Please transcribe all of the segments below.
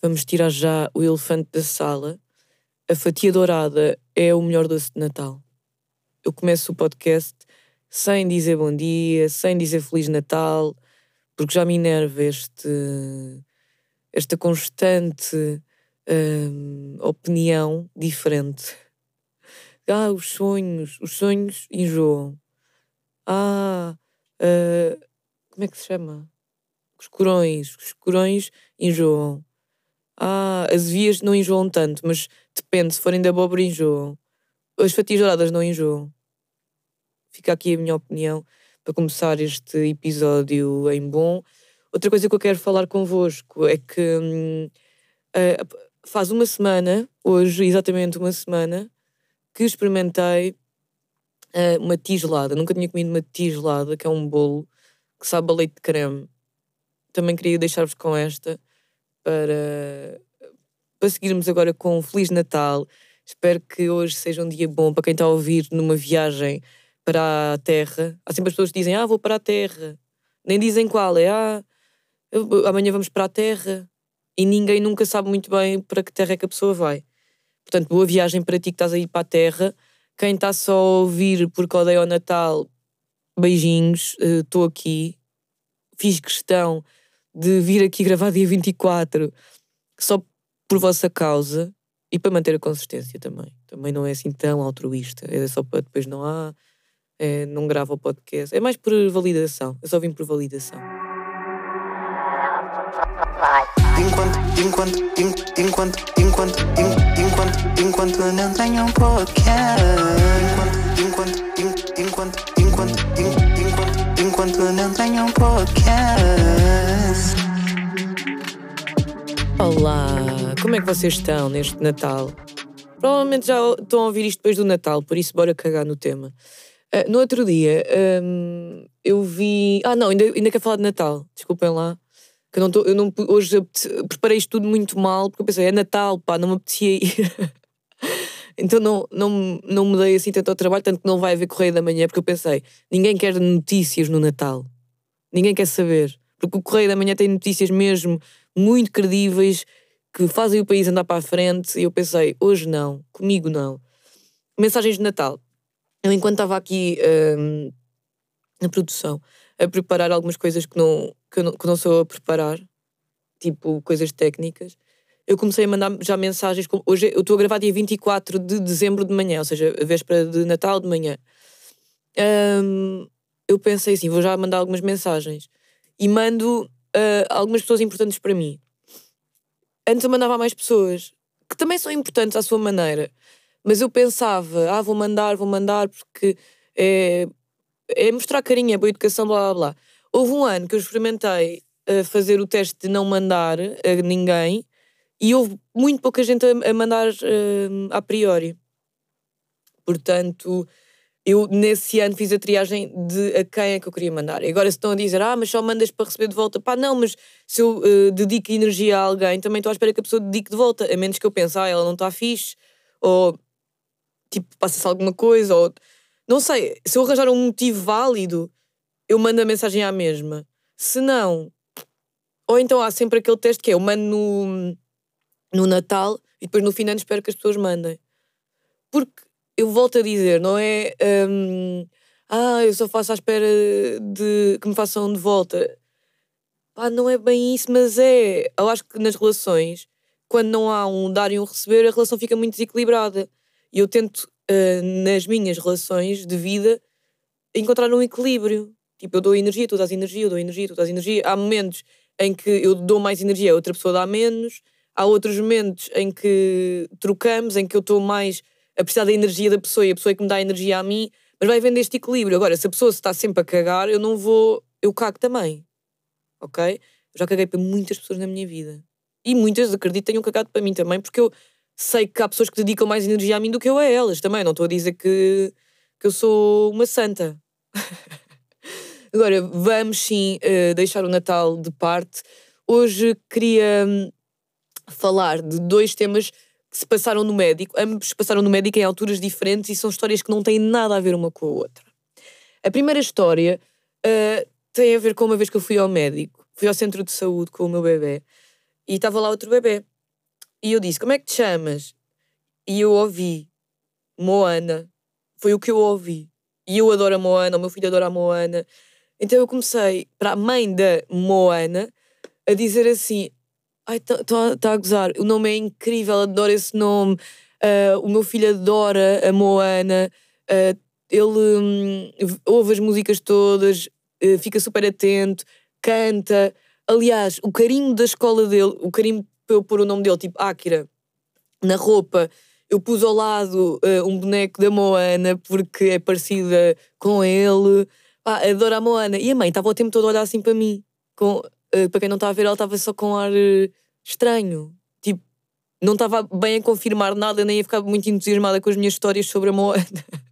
Vamos tirar já o elefante da sala. A fatia dourada é o melhor doce de Natal. Eu começo o podcast sem dizer bom dia, sem dizer Feliz Natal, porque já me enerva este, esta constante hum, opinião diferente. Ah, os sonhos, os sonhos enjoam. Ah, uh, como é que se chama? Os corões, os corões enjoam. Ah, as vias não enjoam tanto, mas depende, se forem da abóbora enjoam. As fatias douradas não enjoam. Fica aqui a minha opinião para começar este episódio em bom. Outra coisa que eu quero falar convosco é que hum, faz uma semana, hoje, exatamente uma semana, que experimentei uh, uma tigelada. Nunca tinha comido uma tigelada, que é um bolo que sabe a leite de creme. Também queria deixar-vos com esta para, para seguirmos agora com um Feliz Natal. Espero que hoje seja um dia bom para quem está a ouvir numa viagem para a Terra. Há sempre as pessoas que dizem, ah, vou para a Terra. Nem dizem qual, é, ah, amanhã vamos para a Terra. E ninguém nunca sabe muito bem para que terra é que a pessoa vai. Portanto, boa viagem para ti que estás a ir para a Terra. Quem está só a ouvir porque odeia o Natal, beijinhos, estou uh, aqui. Fiz questão de vir aqui gravar dia 24 só por vossa causa e para manter a consistência também. Também não é assim tão altruísta, é só para depois não há, é, não grava o podcast. É mais por validação, eu só vim por validação. Enquanto, enquanto, enquanto, enquanto, enquanto, enquanto não tenho um podcast. Enquanto, enquanto, enquanto, enquanto, enquanto, enquanto não tenho um podcast. Olá, como é que vocês estão neste Natal? Provavelmente já estão a ouvir isto depois do Natal, por isso bora cagar no tema. Uh, no outro dia, um, eu vi. Ah, não, ainda, ainda quero falar de Natal, desculpem lá. Que eu não tô, eu não, hoje eu preparei isto tudo muito mal, porque eu pensei, é Natal, pá, não me apetecia ir. então não, não, não mudei assim tanto ao trabalho, tanto que não vai haver Correio da Manhã, porque eu pensei, ninguém quer notícias no Natal. Ninguém quer saber. Porque o Correio da Manhã tem notícias mesmo muito credíveis que fazem o país andar para a frente. E eu pensei, hoje não, comigo não. Mensagens de Natal. Eu, enquanto estava aqui um, na produção, a preparar algumas coisas que não, que, não, que não sou a preparar, tipo coisas técnicas, eu comecei a mandar já mensagens. Hoje eu estou a gravar dia 24 de dezembro de manhã, ou seja, a véspera de Natal de manhã. Um, eu pensei assim, vou já mandar algumas mensagens e mando uh, algumas pessoas importantes para mim. Antes eu mandava a mais pessoas, que também são importantes à sua maneira, mas eu pensava, ah, vou mandar, vou mandar, porque é, é mostrar carinho, é boa educação, blá blá blá. Houve um ano que eu experimentei uh, fazer o teste de não mandar a ninguém e houve muito pouca gente a, a mandar uh, a priori. Portanto, eu nesse ano fiz a triagem de a quem é que eu queria mandar. E agora se estão a dizer, ah, mas só mandas para receber de volta. Pá, não, mas se eu uh, dedico energia a alguém, também estou à espera que a pessoa dedique de volta. A menos que eu pense, ah, ela não está fixe, ou tipo, passa-se alguma coisa, ou não sei. Se eu arranjar um motivo válido, eu mando a mensagem à mesma. Se não, ou então há sempre aquele teste que é eu mando no, no Natal e depois no fim de ano espero que as pessoas mandem. Porque eu volto a dizer, não é. Um, ah, eu só faço à espera de que me façam de volta. Pá, não é bem isso, mas é. Eu acho que nas relações, quando não há um dar e um receber, a relação fica muito desequilibrada. E eu tento, uh, nas minhas relações de vida, encontrar um equilíbrio. Tipo, eu dou energia, tu dás energia, eu dou energia, tu dás energia. Há momentos em que eu dou mais energia, a outra pessoa dá menos. Há outros momentos em que trocamos, em que eu estou mais a precisar da energia da pessoa e a pessoa é que me dá energia a mim, mas vai vendo este equilíbrio. Agora, se a pessoa está sempre a cagar, eu não vou. Eu cago também. Ok? Já caguei para muitas pessoas na minha vida. E muitas, acredito, tenham cagado para mim também, porque eu sei que há pessoas que dedicam mais energia a mim do que eu a elas também. Não estou a dizer que, que eu sou uma santa. Agora, vamos sim uh, deixar o Natal de parte. Hoje queria um, falar de dois temas que se passaram no médico, ambos passaram no médico em alturas diferentes e são histórias que não têm nada a ver uma com a outra. A primeira história uh, tem a ver com uma vez que eu fui ao médico, fui ao centro de saúde com o meu bebê e estava lá outro bebê. E eu disse: Como é que te chamas? E eu ouvi Moana. Foi o que eu ouvi. E eu adoro a Moana, o meu filho adora a Moana. Então eu comecei para a mãe da Moana a dizer assim: Ai, está tá, tá a gozar, o nome é incrível, adoro esse nome. Uh, o meu filho adora a Moana. Uh, ele um, ouve as músicas todas, uh, fica super atento, canta. Aliás, o carinho da escola dele, o carinho para eu pôr o nome dele, tipo Akira, na roupa, eu pus ao lado um boneco da Moana porque é parecida com ele. Ah, adoro a Moana. E a mãe estava o tempo todo a olhar assim para mim. Com, uh, para quem não está a ver, ela estava só com ar uh, estranho. Tipo, não estava bem a confirmar nada, nem a ficar muito entusiasmada com as minhas histórias sobre a Moana.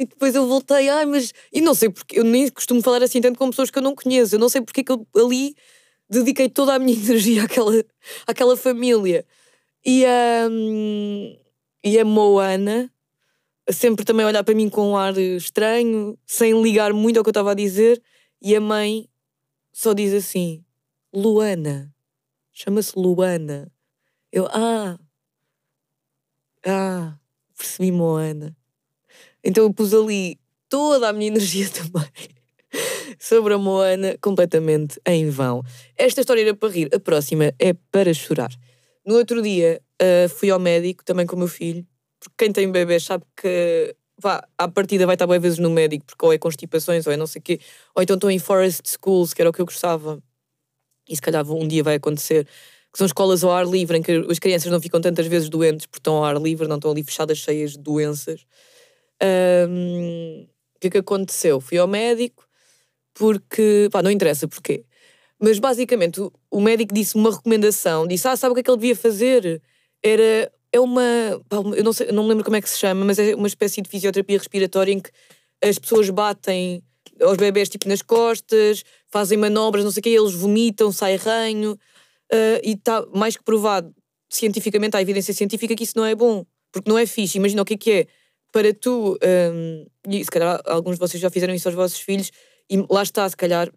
E depois eu voltei, ai, mas. E não sei porque, eu nem costumo falar assim tanto com pessoas que eu não conheço. Eu não sei porque que eu ali dediquei toda a minha energia àquela, àquela família. E a, e a Moana sempre também olhar para mim com um ar estranho, sem ligar muito ao que eu estava a dizer. E a mãe só diz assim: Luana. Chama-se Luana. Eu, ah. Ah, percebi Moana. Então eu pus ali toda a minha energia também sobre a Moana, completamente em vão. Esta história era para rir, a próxima é para chorar. No outro dia uh, fui ao médico, também com o meu filho, porque quem tem bebê sabe que vá, à partida vai estar boas vezes no médico, porque ou é constipações, ou é não sei o quê, ou então estão em forest schools, que era o que eu gostava, e se calhar um dia vai acontecer, que são escolas ao ar livre, em que as crianças não ficam tantas vezes doentes porque estão ao ar livre, não estão ali fechadas cheias de doenças. Um, o que é que aconteceu? Fui ao médico porque, pá, não interessa porquê. Mas basicamente o, o médico disse uma recomendação, disse: Ah, sabe o que é que ele devia fazer? Era. É uma. Eu não, sei, não me lembro como é que se chama, mas é uma espécie de fisioterapia respiratória em que as pessoas batem aos bebés tipo nas costas, fazem manobras, não sei o quê, eles vomitam, sai ranho. Uh, e está mais que provado cientificamente, há evidência científica que isso não é bom, porque não é fixe. Imagina o que é que é para tu, um, e se calhar alguns de vocês já fizeram isso aos vossos filhos, e lá está, se calhar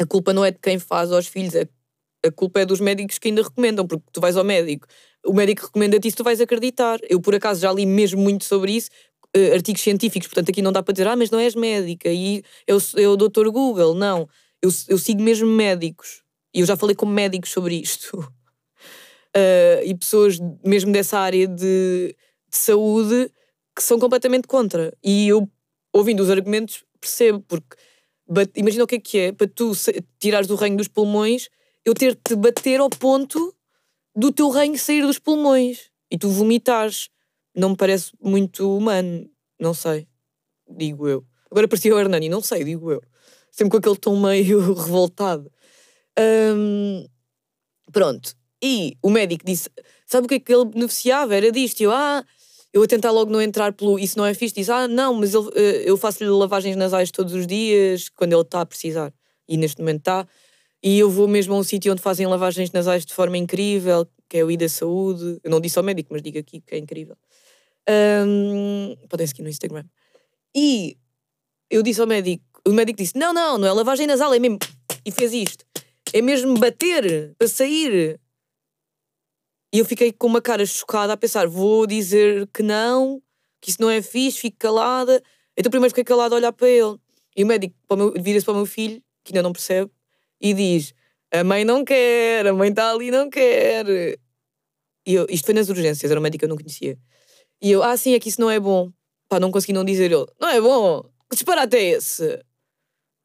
a culpa não é de quem faz aos filhos, a, a culpa é dos médicos que ainda recomendam, porque tu vais ao médico, o médico recomenda-te isso, tu vais acreditar. Eu, por acaso, já li mesmo muito sobre isso, uh, artigos científicos, portanto, aqui não dá para dizer, ah, mas não és médica, e eu, eu doutor Google, não. Eu, eu sigo mesmo médicos, e eu já falei com médicos sobre isto. Uh, e pessoas mesmo dessa área de, de saúde que são completamente contra. E eu, ouvindo os argumentos, percebo, porque imagina o que é que é para tu tirares o reino dos pulmões, eu ter-te bater ao ponto do teu reino sair dos pulmões e tu vomitares. Não me parece muito humano, não sei, digo eu. Agora parecia o Hernani, não sei, digo eu. Sempre com aquele tom meio revoltado. Pronto. E o médico disse: Sabe o que é que ele beneficiava? Era disto. E eu, ah, eu a tentar logo não entrar pelo isso não é fixe, diz, ah, não, mas ele, eh, eu faço-lhe lavagens nasais todos os dias, quando ele está a precisar. E neste momento está. E eu vou mesmo a um sítio onde fazem lavagens nasais de forma incrível, que é o Ida Saúde. Eu não disse ao médico, mas digo aqui que é incrível. Um, podem seguir no Instagram. E eu disse ao médico, o médico disse: Não, não, não é lavagem nasal, é mesmo. E fez isto. É mesmo bater para sair. E eu fiquei com uma cara chocada a pensar: vou dizer que não, que isso não é fixe, fico calada. Então primeiro fiquei calada a olhar para ele. E o médico vira-se para o meu filho, que ainda não percebe, e diz: A mãe não quer, a mãe está ali não quer. E eu, isto foi nas urgências, era um médico que eu não conhecia. E eu, ah, sim, é que isso não é bom. Pá, não consegui não dizer ele: Não é bom, que disparate é esse?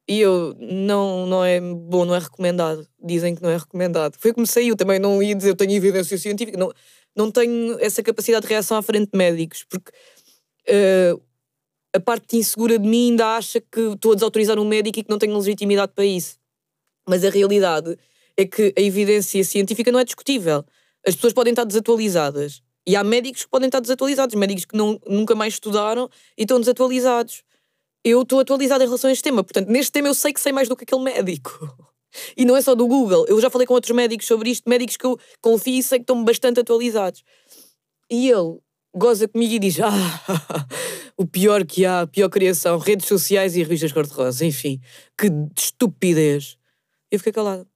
E eu, não, não é bom, não é recomendado. Dizem que não é recomendado. Foi como saiu, também não ia dizer, tenho evidência científica, não, não tenho essa capacidade de reação à frente de médicos, porque uh, a parte insegura de mim ainda acha que estou a desautorizar um médico e que não tenho legitimidade para isso. Mas a realidade é que a evidência científica não é discutível. As pessoas podem estar desatualizadas. E há médicos que podem estar desatualizados, médicos que não, nunca mais estudaram e estão desatualizados eu estou atualizada em relação a este tema. Portanto, neste tema eu sei que sei mais do que aquele médico. E não é só do Google. Eu já falei com outros médicos sobre isto, médicos que eu confio e sei que estão bastante atualizados. E ele goza comigo e diz: Ah, o pior que há, a pior criação, redes sociais e revistas cor-de-rosa. Enfim, que estupidez. Eu fiquei calada.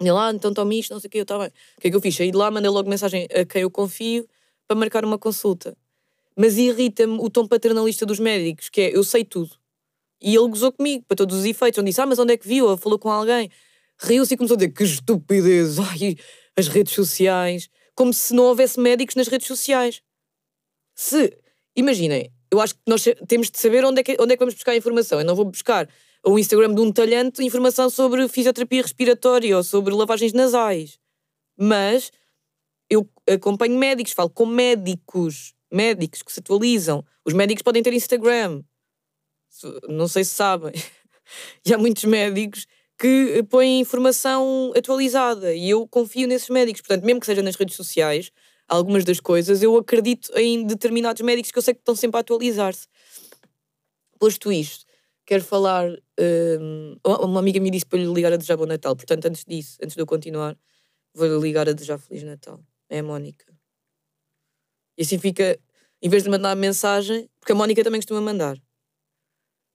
E lá, então tome isto, não sei o que, eu estava bem. O que é que eu fiz? Saí de lá, mandei logo mensagem a quem eu confio para marcar uma consulta. Mas irrita-me o tom paternalista dos médicos, que é eu sei tudo. E ele gozou comigo, para todos os efeitos. Ele disse, ah, mas onde é que viu? Ou falou com alguém. Riu-se e começou a dizer, que estupidez, ai, as redes sociais. Como se não houvesse médicos nas redes sociais. Se, imaginem, eu acho que nós temos de saber onde é que, onde é que vamos buscar a informação. Eu não vou buscar o Instagram de um talhante informação sobre fisioterapia respiratória ou sobre lavagens nasais. Mas eu acompanho médicos, falo com médicos, médicos que se atualizam. Os médicos podem ter Instagram. Não sei se sabem. E há muitos médicos que põem informação atualizada e eu confio nesses médicos. Portanto, mesmo que seja nas redes sociais, algumas das coisas, eu acredito em determinados médicos que eu sei que estão sempre a atualizar-se. Posto isto, quero falar. Um, uma amiga me disse para lhe ligar a desejar bom Natal, portanto, antes disso, antes de eu continuar, vou-lhe ligar a desejar Feliz Natal. É a Mónica. E assim fica, em vez de mandar mensagem, porque a Mónica também costuma mandar.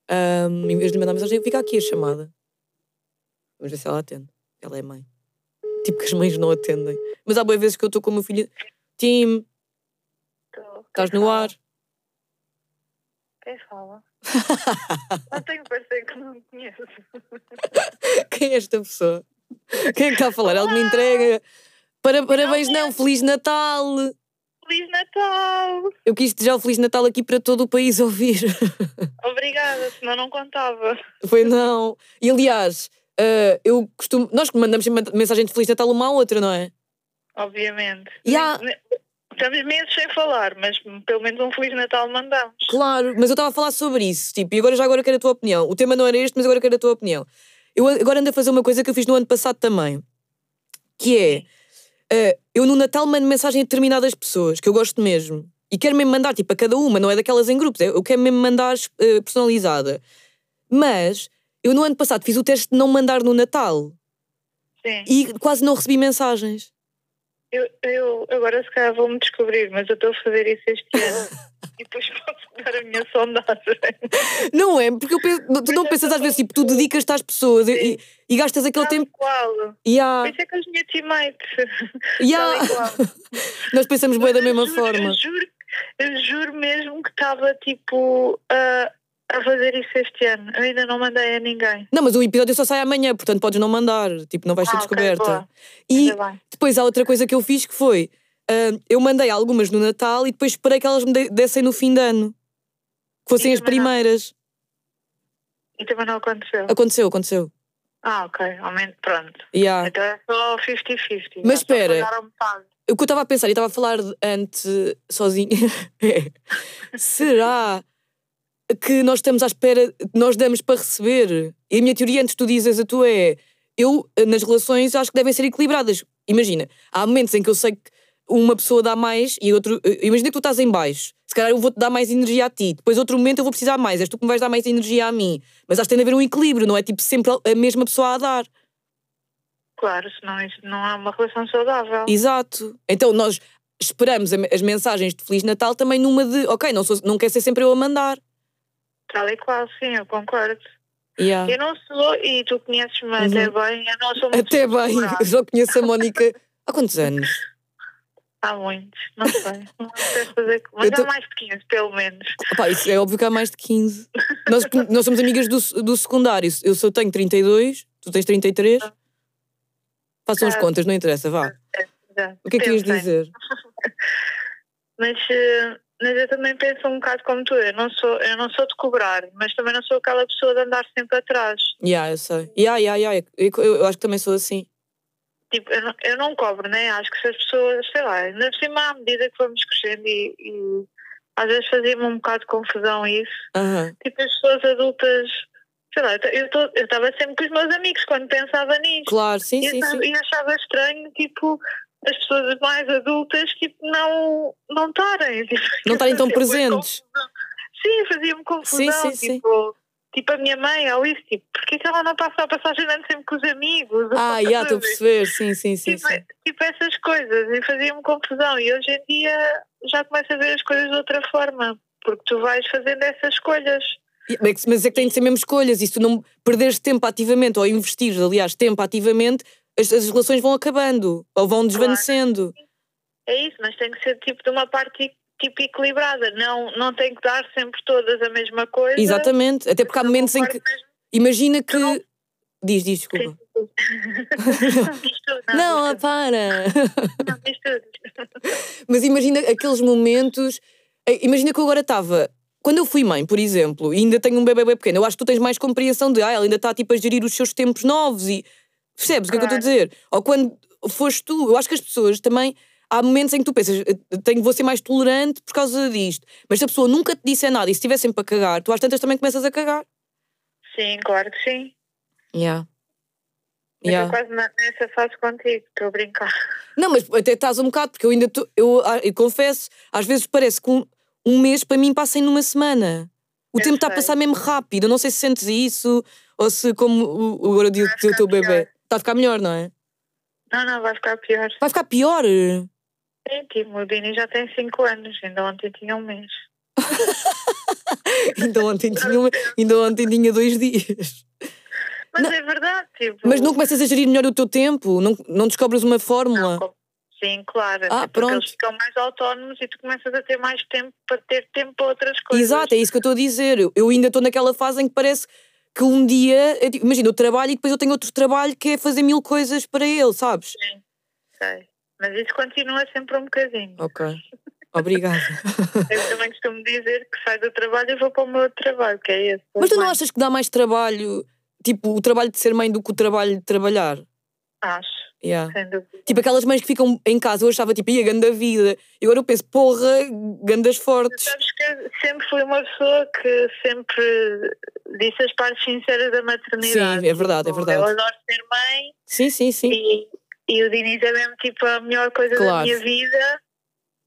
Um, em vez de mandar mensagem, fica aqui a chamada. Vamos ver se ela atende. Ela é mãe. Tipo que as mães não atendem. Mas há boas vezes que eu estou com o meu filho. Tim, estás no ar? Quem fala? Não tenho parecer que não conheço. Quem é esta pessoa? Quem é que está a falar? Ela me entrega. Para, parabéns, não, não, Feliz Natal! Feliz Natal! Eu quis desejar o Feliz Natal aqui para todo o país ouvir. Obrigada, senão não contava. Foi não. E aliás, uh, eu costumo. Nós mandamos mensagem de Feliz Natal uma à outra, não é? Obviamente. Yeah. Estamos meses sem falar, mas pelo menos um Feliz Natal mandamos. Claro, mas eu estava a falar sobre isso, tipo, e agora já agora quero a tua opinião. O tema não era este, mas agora quero a tua opinião. Eu agora ando a fazer uma coisa que eu fiz no ano passado também, que é Uh, eu no Natal mando mensagem a determinadas pessoas que eu gosto mesmo. E quero mesmo mandar, tipo, a cada uma, não é daquelas em grupos, eu quero mesmo mandar uh, personalizada. Mas eu no ano passado fiz o teste de não mandar no Natal. Sim. E quase não recebi mensagens. Eu, eu agora se calhar vou-me descobrir, mas eu estou a fazer isso este ano. e depois posso dar a minha sondagem. Não é? Porque eu penso, tu não pensas às vezes, tipo, tu dedicas-te às pessoas e, e, gastas aquele Tal tempo. Qual? Yeah. Pensei que as minhas teammates. Yeah. Nós pensamos bem da mesma juro, forma. Eu juro, eu juro mesmo que estava tipo. Uh, a fazer isso este ano. Eu ainda não mandei a ninguém. Não, mas o episódio só sai amanhã, portanto podes não mandar. Tipo, não vais ser Ah, ok, descoberta. boa. e depois há outra coisa que eu fiz que foi. ah, eu mandei algumas no Natal e depois esperei que elas me de- dessem no fim de ano. Que fossem as também não- primeiras. E também não aconteceu. Aconteceu, aconteceu. Ah, ok. Pronto. Yeah. Então é só 50-50. Mas espera. O que eu estava a pensar, e estava a falar antes sozinha, será que nós estamos à espera, nós damos para receber? E a minha teoria, antes tu dizes a tua, é eu, nas relações, acho que devem ser equilibradas. Imagina, há momentos em que eu sei que uma pessoa dá mais e outro. Imagina que tu estás em baixo. Se calhar eu vou-te dar mais energia a ti. Depois, outro momento, eu vou precisar mais. És tu que me vais dar mais energia a mim. Mas acho que tem de haver um equilíbrio, não é tipo sempre a mesma pessoa a dar. Claro, senão não é uma relação saudável. Exato. Então nós esperamos as mensagens de Feliz Natal também numa de, ok, não, sou, não quer ser sempre eu a mandar. Tal e qual, sim, eu concordo. Yeah. Eu não sou, e tu conheces-me até bem, eu não sou uma Até bem, só conheço a Mónica há quantos anos? Há muitos, não sei. Não sei fazer. Mas tô- há mais de 15, pelo menos. Opá, isso é óbvio que há mais de 15. Nós, nós somos amigas do, do secundário. Eu só tenho 32, tu tens 33. Façam as Ah. contas, não interessa, vá. Já, O que é que ias dizer? Mas, eh, mas eu também penso um bocado como tu. Eu não, sou, eu não sou de cobrar, mas também não sou aquela pessoa de andar sempre atrás. Yeah, eu sei. Yeah, yeah, yeah. Eu, eu- eu acho que também sou assim. Tipo, eu não, eu não cobro, né? Acho que se as pessoas, sei lá, ainda por cima à medida que vamos crescendo e, e às vezes fazia-me um bocado de confusão isso. Aham. Tipo, as pessoas adultas, sei lá, eu estava sempre com os meus amigos quando pensava nisto. Claro, sim, E sim, sim. E achava estranho, tipo, as pessoas mais adultas, tipo, não não estarem. Tipo, Não estarem tão presentes. confusão. Sim, fazia-me confusão. sim, sim. tipo, tipo, a minha mãe, ou isso, tipo, porquê que ela não passa a passagem ano sempre com os amigos? Ah, já, estou a perceber. Sim, sim, sim. Tipo, sim. tipo essas coisas, e fazia-me confusão. E hoje em dia já começo a ver as coisas de outra forma, porque tu vais fazendo essas escolhas. Mas é que tem de ser mesmo escolhas. E se tu não perderes tempo ativamente ou investires, aliás, tempo ativamente, as, as relações vão acabando ou vão desvanecendo. É isso, mas tem que ser tipo de uma parte tipo equilibrada. Não, não tem que dar sempre todas a mesma coisa. Exatamente, até porque há momentos em que. Imagina que. não- Diz, diz, desculpa. Não, diz tudo, não, Não, diz para! não, diz tudo. Mas imagina aqueles momentos. eh, Imagina que eu agora estava. Quando eu fui mãe, por exemplo, e ainda tenho um bebê bem pequeno, eu acho que tu tens mais compreensão de ah, ela ainda está tipo a gerir os seus tempos novos e percebes o que é que eu estou a dizer? Ou quando foste tu, eu acho que as pessoas também há momentos em que tu pensas, "Eh, tenho, vou ser mais tolerante por causa disto. Mas se a pessoa nunca te disser nada e se estiver sempre a cagar, tu às tantas também começas a cagar. Sim, claro que sim. Yeah. Eu Yeah. estou quase nessa fase contigo, estou a brincar. Não, mas até estás um bocado, porque eu ainda tô, eu, ah, eu confesso, às vezes parece que um, um mês para mim passa em numa semana. O Eu tempo está a passar mesmo rápido. Eu não sei se sentes isso ou se, como o, o agora o Vai do teu ficar bebê. Está a ficar melhor, não é? Não, não, vai ficar pior. Vai ficar pior. Sim, tipo, o Dini já tem 5 anos, ainda ontem tinha um mês. ainda, ontem tinha, uma- ainda ontem tinha dois dias. Mas Não. é verdade, tipo. Mas não começas a gerir melhor o teu tempo? Não, não descobres uma fórmula? Não, Sim, claro. Ah, é pronto. Eles ficam mais autónomos e tu começas a ter mais tempo para ter tempo para outras coisas. Exato, é isso que eu estou a dizer. Eu ainda estou naquela fase em que parece que um dia, eu digo, imagina, eu trabalho e depois eu tenho outro trabalho que é fazer mil coisas para ele, sabes? Sei. Mas isso continua sempre um bocadinho. Ok. Obrigada. Eu também costumo dizer que saio do trabalho e vou para o meu outro trabalho, que é esse. Mas tu não achas que dá mais trabalho, tipo, o trabalho de ser mãe do que o trabalho de trabalhar? Acho, Yeah. Tipo, aquelas mães que ficam em casa, eu achava tipo, ia ganda vida. E agora eu penso, porra, gandas fortes. Sabes que sempre fui uma pessoa que sempre disse as partes sinceras da maternidade. Sim, é verdade, é Tipo, verdade. Eu adoro ser mãe Sim, sim, sim. e, e o Diniz é mesmo tipo a melhor coisa da Claro. minha vida,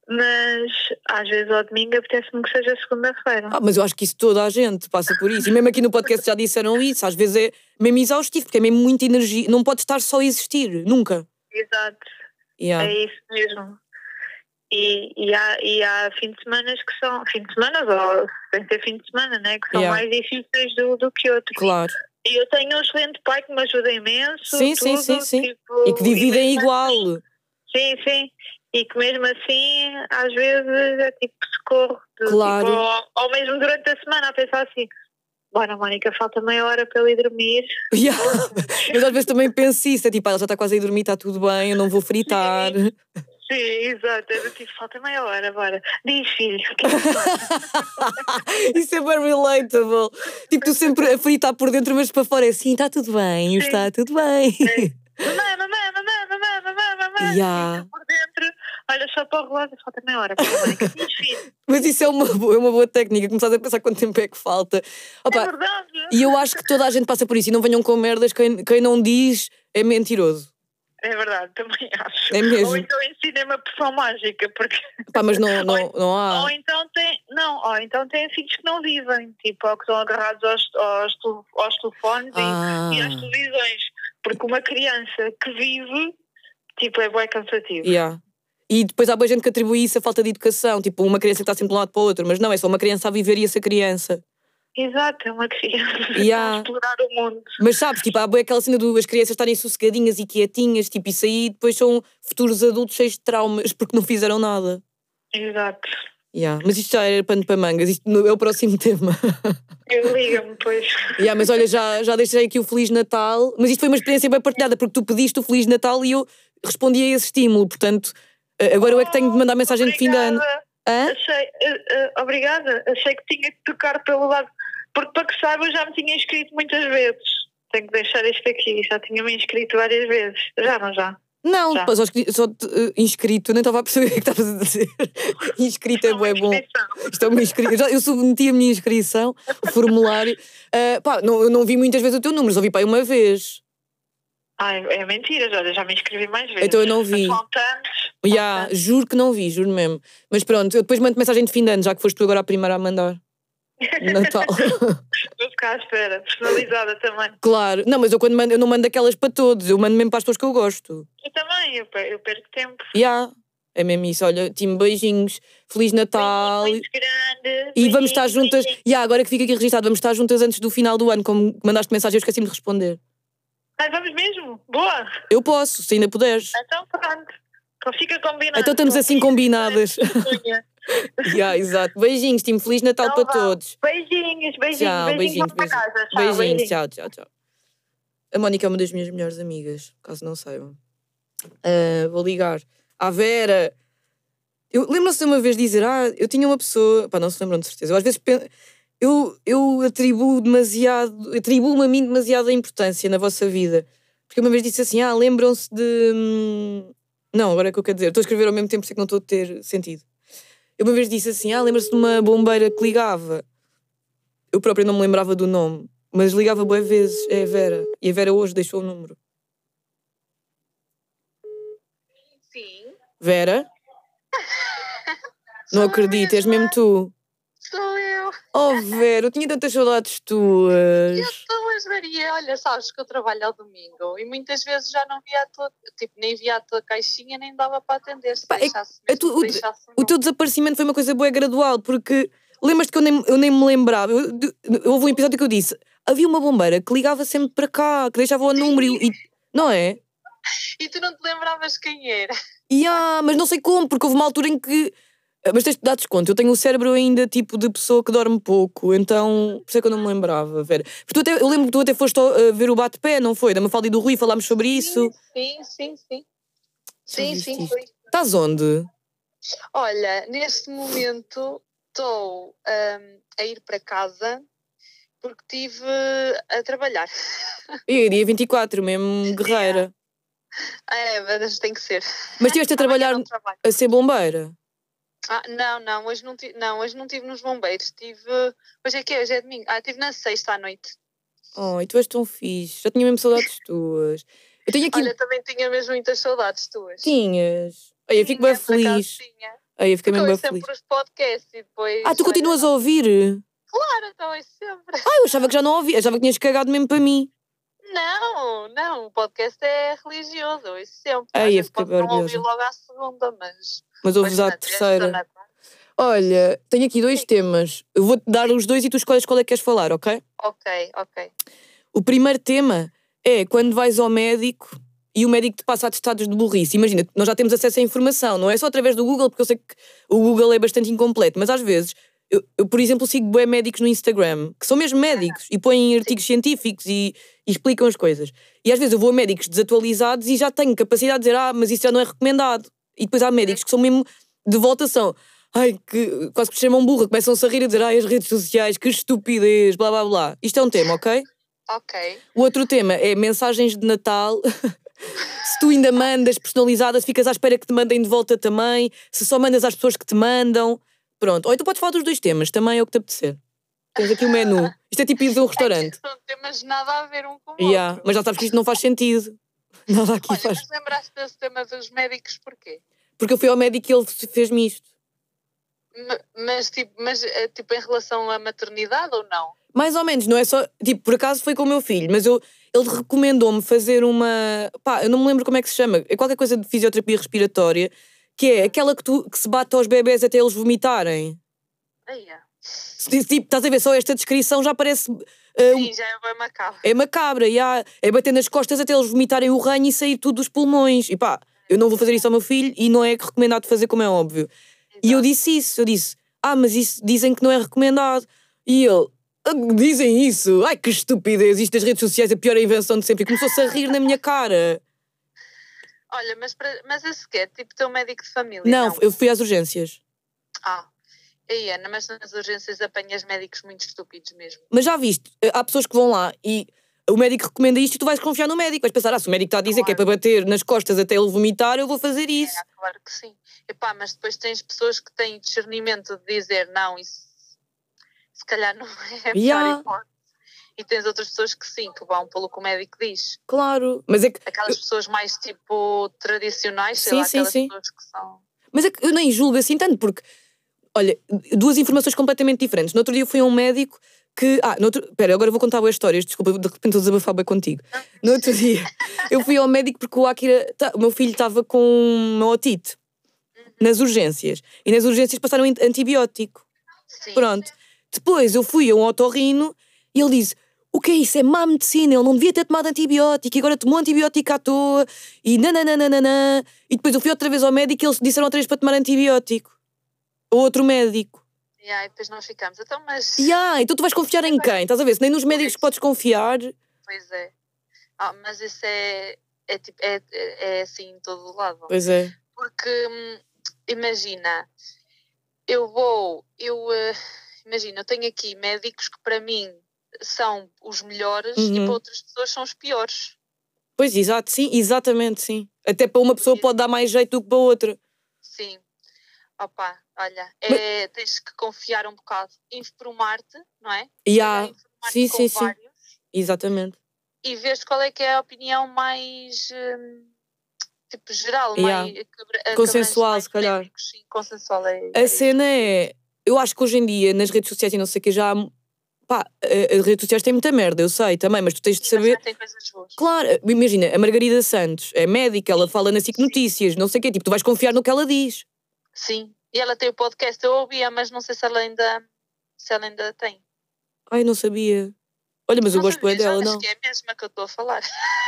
mas às vezes ao domingo apetece-me que seja segunda-feira. Ah, mas eu acho que isso toda a gente passa por isso. E mesmo aqui no podcast já disseram isso. Às vezes é mesmo exaustivo, porque é mesmo muita energia. Não pode estar só a existir, nunca. Exato, Yeah. é isso mesmo. E, e, há, e há fim de semana que são, fim de semana, ou sem ser fim de semana, né? Que são Yeah. mais difíceis do, do que outros. Claro. E eu tenho um excelente pai que me ajuda imenso. Sim, sim, tudo, sim, sim. tipo, E que dividem mesmo igual. sim, sim. E que mesmo assim, às vezes, é tipo socorro. de- Claro. Tipo, ou, ou mesmo durante a semana, a pensar assim: bora, Mónica, falta meia hora para eu ir dormir. Yeah. Mas às vezes também penso isso. É tipo, ah, ela já está quase a ir dormir, está tudo bem, eu não vou fritar. Sim, exato. Era tipo: falta meia hora, bora. Diz, filho. é? Isso é bem relatable. Tipo, tu sempre a fritar por dentro, mas para fora é assim, está tudo bem, Sim. está tudo bem. Mamãe, mamãe, mamãe, mamãe, mamãe, mamãe. Yeah. Por dentro, olha só para o relógio, falta meia hora. Mas isso é uma, boa, é uma boa técnica, começar a pensar quanto tempo é que falta. É Opa, verdade. e eu acho que toda a gente passa por isso e não venham com merdas, quem, quem não diz é mentiroso. É verdade, também acho. É mesmo. Ou então ensinem-me a poção mágica, porque. Pá, mas não, não, não há. Ou então tem. Não, ou então tem filhos que não vivem, tipo, ou que estão agarrados aos, aos, aos telefones e- Ah, e, às televisões. Porque uma criança que vive, tipo, é bem cansativo. yeah. E depois há boa gente que atribui isso à falta de educação, tipo uma criança que está sempre de um lado para o outro, mas não, é só uma criança a viver e essa criança. Exato, é uma criança Yeah. a explorar o mundo. Mas sabes, tipo, há boa aquela cena de as crianças estarem sossegadinhas e quietinhas, tipo, isso aí depois são futuros adultos cheios de traumas porque não fizeram nada. Exato. Yeah. Mas isto já era pano para mangas, isto é o próximo tema. Eu liga-me, pois. yeah, mas olha, já, já deixei aqui o Feliz Natal, mas isto foi uma experiência bem partilhada porque tu pediste o Feliz Natal e eu respondi a esse estímulo, portanto, agora eu é que tenho de mandar mensagem de fim de ano. Obrigada. Hã? Achei, eh, eh, obrigada. Achei que tinha que tocar pelo lado. Porque para que saiba, eu já me tinha inscrito muitas vezes. Tenho que deixar isto aqui. Já tinha me inscrito várias vezes. Já, não já? Não, Já. só, só te, eh, inscrito, nem estava a perceber o que é que estavas a dizer. inscrito é Não, bué bom. Isto é. Eu, já- eu submeti a minha inscrição, o formulário. Ah, pá, não, eu não vi muitas vezes o teu número, só vi pá, uma vez. Ai, é mentira, olha, já me inscrevi mais vezes. Então eu não vi. Faltantes. Faltantes. juro que não vi, juro mesmo. Mas pronto, eu depois mando mensagem de fim de ano, já que foste tu agora a primeira a mandar. Natal. Vou ficar à espera. Personalizada também. claro. Não, mas eu quando mando, eu não mando aquelas para todos, eu mando mesmo para as pessoas que eu gosto. Eu também, eu, eu perco tempo. Ya. É mesmo isso, olha, time, beijinhos, Feliz Natal. Muito grande. E vamos estar beijinhos, juntas. beijinhos. Ya, agora que fica aqui registado, vamos estar juntas antes do final do ano, como mandaste mensagem, eu esqueci-me de responder. Ai, vamos mesmo? Boa! Eu posso, se ainda puderes. Então pronto. Então fica combinado. Então estamos assim combinadas. yeah, exato. Beijinhos, time. Feliz Natal Então para vá. todos. Beijinhos, beijinhos, Tchau, beijinhos, beijinhos, beijinhos. casa. Tchau, Beijinhos, tchau, tchau, tchau. A Mónica é uma das minhas melhores amigas, caso não saibam. Ah, vou ligar. À Vera. Eu lembro-se de uma vez dizer, ah, eu tinha uma pessoa. Pá, não se lembram de certeza. Eu às vezes pen- eu, eu atribuo demasiado, atribuo-me a mim demasiada importância na vossa vida. Porque uma vez disse assim, ah, lembram-se de. hum, Não, agora é o que eu quero dizer. Estou a escrever ao mesmo tempo, sei que não estou a ter sentido. Eu uma vez disse assim, ah, lembra-se de uma bombeira que ligava. Eu própria não me lembrava do nome, mas ligava boas vezes. É a Vera. E a Vera hoje deixou o número. Sim, Vera? Não acredito, és mesmo tu. Eu. Oh, Vera, eu tinha tantas saudades tuas. Eu a Maria. Olha, sabes que eu trabalho ao domingo e muitas vezes já não via a tua, tipo, nem via a tua caixinha, nem dava para atender. Se Pá, é- deixasse é mesmo, tu- o- O teu desaparecimento foi uma coisa boa gradual, porque lembras-te que eu nem, eu nem me lembrava. Eu, de- houve um episódio que eu disse: havia uma bombeira que ligava sempre para cá, que deixava o número e. e- Não é? E tu não te lembravas quem era. E ah, mas não sei como, porque houve uma altura em que. Ah, Mas tens de dar desconto, eu tenho o cérebro ainda tipo de pessoa que dorme pouco, então por isso é que eu não me lembrava, Vera. Porque tu até, eu lembro que tu até foste uh, ver o bate-pé, não foi? Da Mafalda e do Rui, falámos sobre isso. Sim, sim, sim. Sim, sim, isto? foi. Estás onde? Olha, neste momento estou hum, a ir para casa porque estive a trabalhar. Eu, dia 24, mesmo guerreira. É, mas tem que ser. Mas estiveste a trabalhar a ser bombeira. Ah, não, não, hoje não tive, não, hoje não tive nos bombeiros, tive, hoje é que é? Hoje é domingo, ah, estive na sexta à noite. Oh, e tu és tão fixe, já tinha mesmo saudades tuas. Eu tenho aqui. Olha, também tinha mesmo muitas saudades tuas. Tinhas. Ai, eu fico bem feliz. Ai, eu fiquei Porque mesmo bem feliz. sempre os podcasts e depois... Ah, tu continuas a ouvir? Claro, então ouço sempre. Ah, eu achava que já não ouvia, achava que tinhas cagado mesmo para mim. Não, não, o podcast é religioso, ouço sempre. Ai, Às eu fiquei não orgulhosa. logo à segunda, mas... Mas ouves à terceira. Olha, tenho aqui dois temas. Eu vou-te dar os dois e tu escolhes qual é que queres falar, ok? Ok, ok. O primeiro tema é quando vais ao médico e o médico te passa atestados de burrice. Imagina, nós já temos acesso à informação, não é só através do Google, porque eu sei que o Google é bastante incompleto, mas às vezes, eu, eu, por exemplo, sigo bué médicos no Instagram, que são mesmo médicos e põem artigos científicos e, e explicam as coisas. E às vezes eu vou a médicos desatualizados e já tenho capacidade de dizer, ah, mas isso já não é recomendado. E depois há médicos que são mesmo de volta são. Ai, que quase que chamam burra, começam-se a rir a dizer, ai, as redes sociais, que estupidez, blá blá blá. Isto é um tema, ok? Ok. O outro tema é mensagens de Natal. se tu ainda mandas personalizadas, ficas à espera que te mandem de volta também. Se só mandas às pessoas que te mandam. Pronto. Ou então podes falar dos dois temas, também é o que te apetecer. Tens aqui o menu. Isto é tipo ir de um restaurante. Não temos nada a ver um com o Yeah, outro. mas já sabes que isto não faz sentido. Nada aqui Olha, faz. mas lembraste desse tema dos médicos porquê? Porque eu fui ao médico e ele fez-me isto. Ma- Mas, tipo, mas eh, tipo, em relação à maternidade ou não? Mais ou menos, não é só. Tipo, por acaso foi com o meu filho, mas eu, ele recomendou-me fazer uma. Pá, eu não me lembro como é que se chama. É qualquer coisa de fisioterapia respiratória, que é aquela que, tu, que se bate aos bebés até eles vomitarem. Aí, é. Tipo, estás a ver, só esta descrição já parece. Eh, Sim, já é bem macabro. é macabra, e há- é bater nas costas até eles vomitarem o ranho e sair tudo dos pulmões. E pá, eu não vou fazer isso ao meu filho e não é recomendado fazer, como é óbvio. E eu Exato. disse isso, eu disse, ah, mas isso dizem que não é recomendado. E ele, "Ah, dizem isso? Ai que estupidez, isto das redes sociais é a pior invenção de sempre. E começou-se a rir na minha cara. Olha, mas, para, mas esse quê? Tipo, teu médico de família? Não, eu fui às urgências. Ah. Aí, Ana, mas nas urgências apanhas médicos muito estúpidos mesmo. Mas já viste, eh, há pessoas que vão lá e o médico recomenda isto e tu vais confiar no médico. Vais pensar, ah, se o médico está a dizer que é para bater nas costas até ele vomitar, eu vou fazer isso. É, claro que sim. Epá, mas depois tens pessoas que têm discernimento de dizer não, isso se calhar não é Yeah. E tens outras pessoas que sim, que vão pelo que o médico diz. Claro. Mas é que Aquelas pessoas mais tipo tradicionais, sei Sim, lá, sim, aquelas sim. pessoas que são. Mas é que eu nem julgo assim tanto, porque, olha, duas informações completamente diferentes. No outro dia eu fui a um médico que. Ah, no outro. Pera, agora vou contar boas histórias, desculpa, de repente estou a desabafar bem contigo. No outro dia eu fui ao médico porque o Akira. tá- o meu filho estava com uma otite nas urgências. E nas urgências passaram ant- antibiótico. Sim. Pronto. Depois eu fui a um otorrino e ele disse: o que é isso? É má medicina, ele não devia ter tomado antibiótico e agora tomou antibiótico à toa e nananana. E depois eu fui outra vez ao médico e eles disseram outra vez para tomar antibiótico. Ou outro médico. Yeah, e depois nós ficamos. Então, mas. Yeah, então tu vais confiar em quem? Estás a ver? Se nem nos médicos podes confiar. Pois é. Ah, mas isso é. É, tipo, é, é, assim em todo o lado. Pois é. Porque hum, imagina, eu vou, eu uh, imagina, eu tenho aqui médicos que para mim são os melhores e Uhum. para outras pessoas são os piores. Pois, exato, sim, exatamente, sim. Até para uma pessoa pode dar mais jeito do que para outra. Sim. Opa, olha, é, tens que confiar um bocado, informar-te, não é? Yeah, Informar-te sim, sim, sim. vários exatamente. e vês qual é que é a opinião mais hum, tipo geral, Yeah. mais Consensual, mais se calhar. médicos, Sim, consensual é. A é cena é. Eu acho que hoje em dia, nas redes sociais e não sei o que, já. há- Pá, a- as redes sociais têm muita merda, eu sei também, mas tu tens de Sim, mas saber. tem coisas boas. Claro, imagina, a Margarida Santos é médica, ela fala na SIC Notícias, não sei o quê, tipo, tu vais confiar no que ela diz. Sim. E ela tem o podcast, eu ouvia, mas não sei se ela ainda, se ela ainda tem. Ai, não sabia. Olha, mas eu Não gosto bem sabia, já dela, acho não. que é a mesma que eu estou a falar.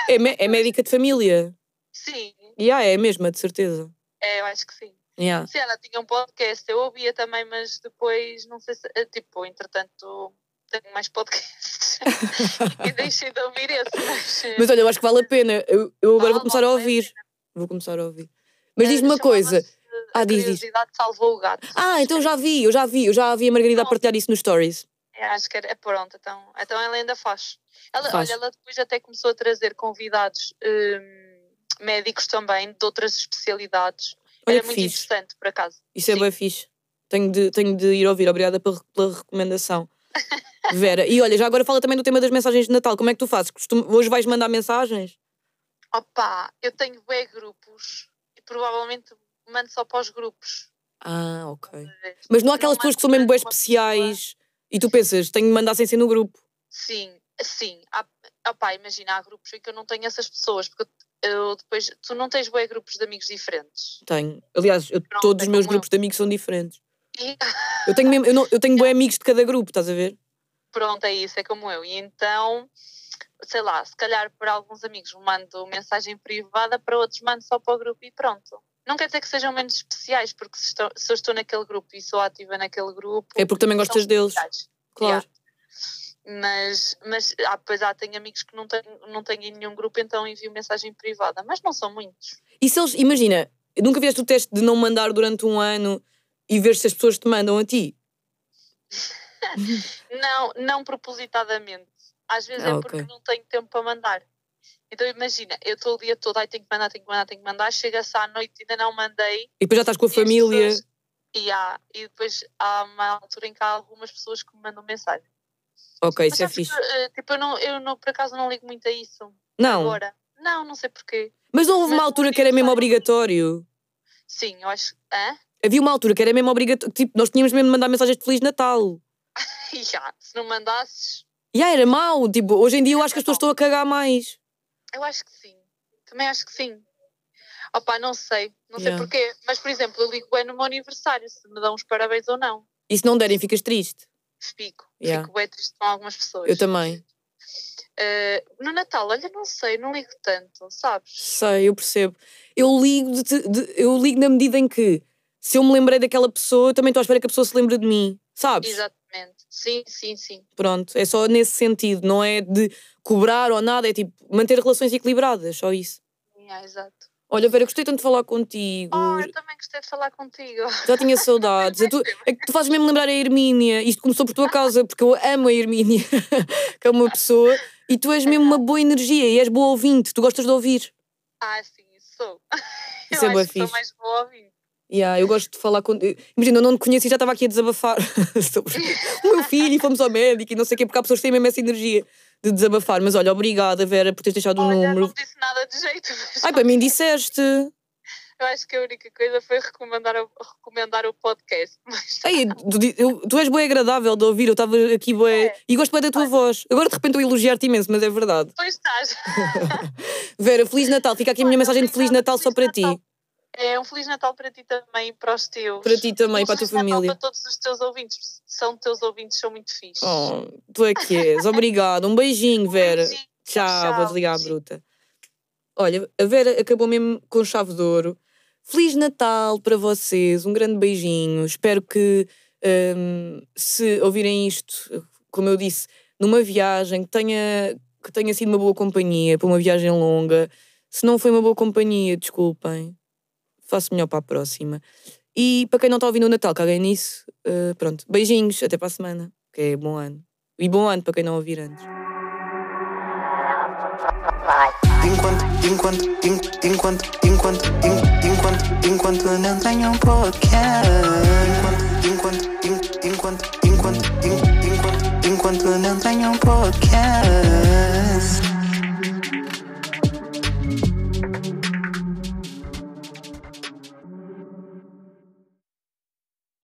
É, é médica de família. Sim, E yeah, é a mesma, de certeza. é, eu acho que sim. Yeah. Se ela tinha um podcast, eu ouvia também, mas depois, não sei se, eh, tipo, entretanto, tenho mais podcasts e deixei de ouvir esse. Mas, eh, Mas olha, eu acho que vale a pena. Eu, eu agora vou começar a vale a ouvir. Vou começar a ouvir. Mas eh, diz-me uma coisa. Ah, A diz, diz. curiosidade salvou o gato. Ah, então já vi, eu já vi, eu já vi a Margarida a partilhar isso nos stories. É, acho que era, é pronto, então, então ela ainda faz. Ela, Faz. Olha, ela depois até começou a trazer convidados hum, médicos também, de outras especialidades. Olha Era muito fixe. interessante, por acaso. Isso é Sim. bem fixe. Tenho de, tenho de ir ouvir. Obrigada pela, pela recomendação. Vera, e olha, já agora fala também do tema das mensagens de Natal. Como é que tu fazes? Costum- Hoje vais mandar mensagens? Opa, eu tenho bem grupos e provavelmente mando só para os grupos. Ah, ok. Mas não há aquelas Não pessoas que são mesmo bem para uma pessoa. especiais e tu pensas, tenho de mandar sem ser no grupo. Sim, sim. Há, opá, imagina, há grupos em que eu não tenho essas pessoas, porque eu depois. Tu não tens bem grupos de amigos diferentes. Tenho. Aliás, eu- Pronto, todos é os meus como eu. grupos de amigos são diferentes. Eu tenho, mesmo, eu, não, eu tenho bem amigos de cada grupo, estás a ver? pronto, é isso, é como eu. E então, sei lá, se calhar para alguns amigos mando mensagem privada, para outros mando só para o grupo e pronto. Não quer dizer que sejam menos especiais, porque se, estou- se eu estou naquele grupo e sou ativa naquele grupo. É porque também gostas deles. especiais. Claro. Mas, mas ah, pois há, tenho amigos que não têm, não têm em nenhum grupo, então envio mensagem privada, mas não são muitos. E se eles, imagina, nunca vieste o teste de não mandar durante um ano e ver se as pessoas te mandam a ti? Não, não propositadamente. Às vezes Ah, é porque não tenho tempo para mandar. Então imagina, eu estou o dia todo, ai tenho que mandar, tenho que mandar, tenho que mandar, chega-se à noite e ainda não mandei. E depois já estás com a e família. pessoas- E, há, e depois há uma altura em que há algumas pessoas que me mandam mensagem. Ok, Mas isso é fixe. eh, tipo, eu, não, eu não, por acaso não ligo muito a isso Não, agora. Não, não sei porquê. mas não houve Mas uma altura que era mesmo obrigatório. Sim, eu acho. Hã? Havia uma altura que era mesmo obrigatório. Tipo, nós tínhamos mesmo de mandar mensagens de Feliz Natal. Já, se não mandasses, ah, era mau. Tipo, hoje em dia eu acho que as pessoas estão a cagar mais. Eu acho que sim. Também acho que sim. Opa, não sei. Não sei Yeah. porquê. Mas, por exemplo, eu ligo bem no meu aniversário, se me dão os parabéns ou não. E se não derem, ficas triste. Fico. Yeah. Fico bem triste com algumas pessoas. Eu também. Eh, no Natal, olha, não sei, não ligo tanto, sabes? Sei, eu percebo. Eu ligo, de- de- eu ligo na medida em que, se eu me lembrei daquela pessoa, eu também estou à espera que a pessoa se lembre de mim. Sabes? Exatamente. Sim, sim, sim. Pronto, é só nesse sentido. Não é de cobrar ou nada, é tipo manter relações equilibradas, só isso. Yeah, exato. Olha, Vera, gostei tanto de falar contigo. Oh, eu também gostei de falar contigo. Já tinha saudades. É, tu, é que tu fazes mesmo lembrar a Hermínia. Isto começou por tua causa, porque eu amo a Hermínia, que é uma pessoa, e tu és mesmo uma boa energia e és boa ouvinte. Tu gostas de ouvir. Ah, sim, sou. Isso eu é acho que sou fixe. mais boa ouvinte. Yeah, eu gosto de falar com. Imagina, eu não te conheço e já estava aqui a desabafar sobre o meu filho e fomos ao médico e não sei o quê, porque há pessoas que têm mesmo essa energia de desabafar. Mas olha, obrigada, Vera, por teres deixado o número. não disse nada de jeito. Ai, para mim disseste. Eu acho que a única coisa foi recomendar, o- recomendar o podcast. Mas Ei, tu, eu- tu és bem agradável de ouvir, eu estava aqui bem. É. E gosto bem da tua voz. Agora de repente eu elogiar-te imenso, mas é verdade. depois estás. Vera, Feliz Natal. Fica aqui a minha mensagem de Feliz Natal só para ti. É um Feliz Natal para ti também e para os teus. Para ti também, um para a tua Feliz Natal família. para todos os teus ouvintes. São teus ouvintes, são muito fixes. Oh, tu é que és. Obrigado. Um beijinho, Vera. Beijinho. Tchau, vou desligar a bruta. Olha, a Vera acabou mesmo com chave de ouro. Feliz Natal para vocês, um grande beijinho. Espero que hum, se ouvirem isto, como eu disse, numa viagem, que tenha, que tenha sido uma boa companhia, para uma viagem longa. Se não foi uma boa companhia, desculpem. Faço melhor para a próxima. E para quem não está ouvindo o Natal, caguem nisso. Uh, pronto, beijinhos, até para a semana. Que é bom ano. E bom ano para quem não ouvir antes. Enquanto, enquanto, en- enquanto, enquanto, en- enquanto, enquanto não tenho um podcast. Enquanto, enquanto, en- enquanto, enquanto, en- enquanto, enquanto não tenho um podcast.